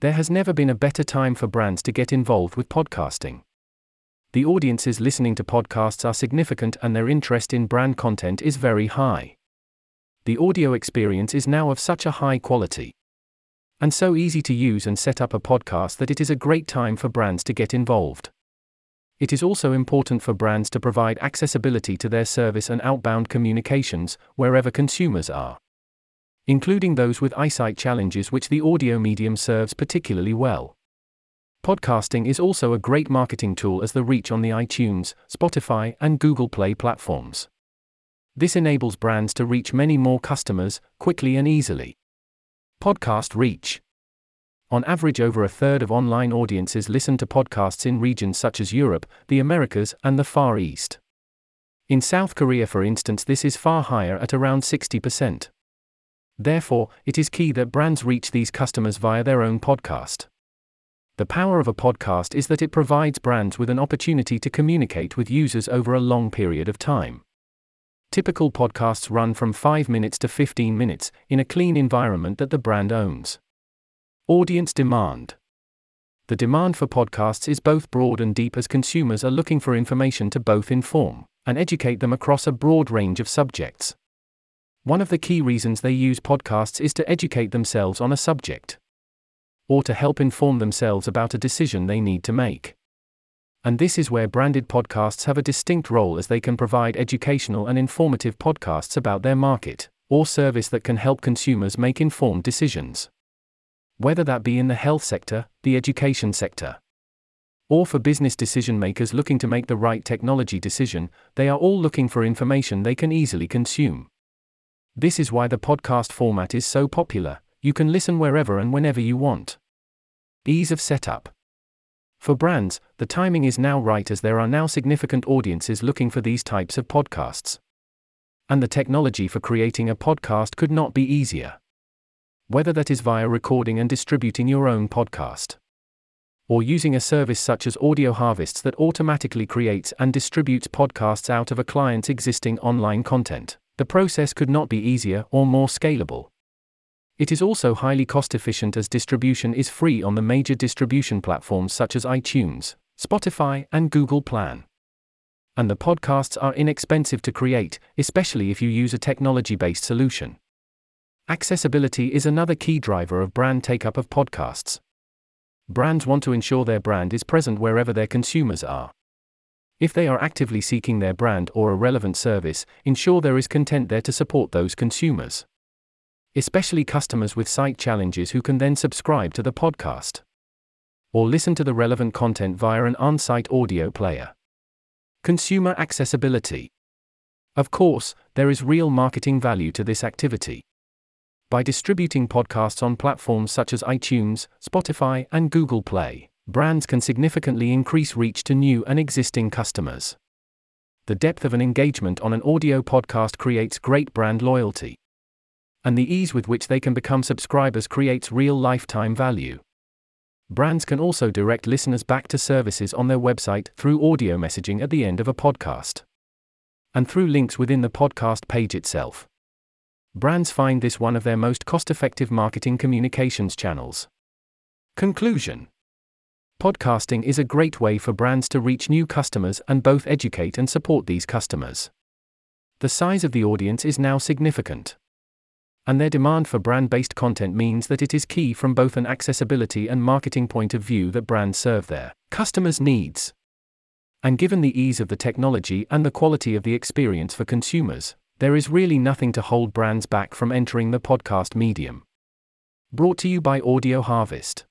There has never been a better time for brands to get involved with podcasting. The audiences listening to podcasts are significant and their interest in brand content is very high. The audio experience is now of such a high quality and so easy to use and set up a podcast that it is a great time for brands to get involved. It is also important for brands to provide accessibility to their service and outbound communications wherever consumers are including those with eyesight challenges, which the audio medium serves particularly well. Podcasting is also a great marketing tool as the reach on the iTunes, Spotify, and Google Play platforms. This enables brands to reach many more customers, quickly and easily. Podcast reach. On average, over a third of online audiences listen to podcasts in regions such as Europe, the Americas, and the Far East. In South Korea, for instance, this is far higher at around 60%. Therefore, it is key that brands reach these customers via their own podcast. The power of a podcast is that it provides brands with an opportunity to communicate with users over a long period of time. Typical podcasts run from 5 minutes to 15 minutes, in a clean environment that the brand owns. Audience demand. The demand for podcasts is both broad and deep as consumers are looking for information to both inform and educate them across a broad range of subjects. One of the key reasons they use podcasts is to educate themselves on a subject, or to help inform themselves about a decision they need to make. And this is where branded podcasts have a distinct role as they can provide educational and informative podcasts about their market or service that can help consumers make informed decisions. Whether that be in the health sector, the education sector, or for business decision makers looking to make the right technology decision, they are all looking for information they can easily consume. This is why the podcast format is so popular, you can listen wherever and whenever you want. Ease of setup. For brands, the timing is now right as there are now significant audiences looking for these types of podcasts. And the technology for creating a podcast could not be easier. Whether that is via recording and distributing your own podcast, or using a service such as Audio Harvests that automatically creates and distributes podcasts out of a client's existing online content the process could not be easier or more scalable. It is also highly cost efficient as distribution is free on the major distribution platforms such as iTunes, Spotify, and Google Play. And the podcasts are inexpensive to create, especially if you use a technology based solution. Accessibility is another key driver of brand take up of podcasts. Brands want to ensure their brand is present wherever their consumers are. If they are actively seeking their brand or a relevant service, ensure there is content there to support those consumers. Especially customers with sight challenges who can then subscribe to the podcast or listen to the relevant content via an on site audio player. Consumer accessibility. Of course, there is real marketing value to this activity. By distributing podcasts on platforms such as iTunes, Spotify, and Google Play, brands can significantly increase reach to new and existing customers. The depth of an engagement on an audio podcast creates great brand loyalty. And the ease with which they can become subscribers creates real lifetime value. Brands can also direct listeners back to services on their website through audio messaging at the end of a podcast. And through links within the podcast page itself. Brands find this one of their most cost effective marketing communications channels. Conclusion Podcasting is a great way for brands to reach new customers and both educate and support these customers. The size of the audience is now significant. And their demand for brand based content means that it is key from both an accessibility and marketing point of view that brands serve their customers' needs. And given the ease of the technology and the quality of the experience for consumers, there is really nothing to hold brands back from entering the podcast medium. Brought to you by Audio Harvest.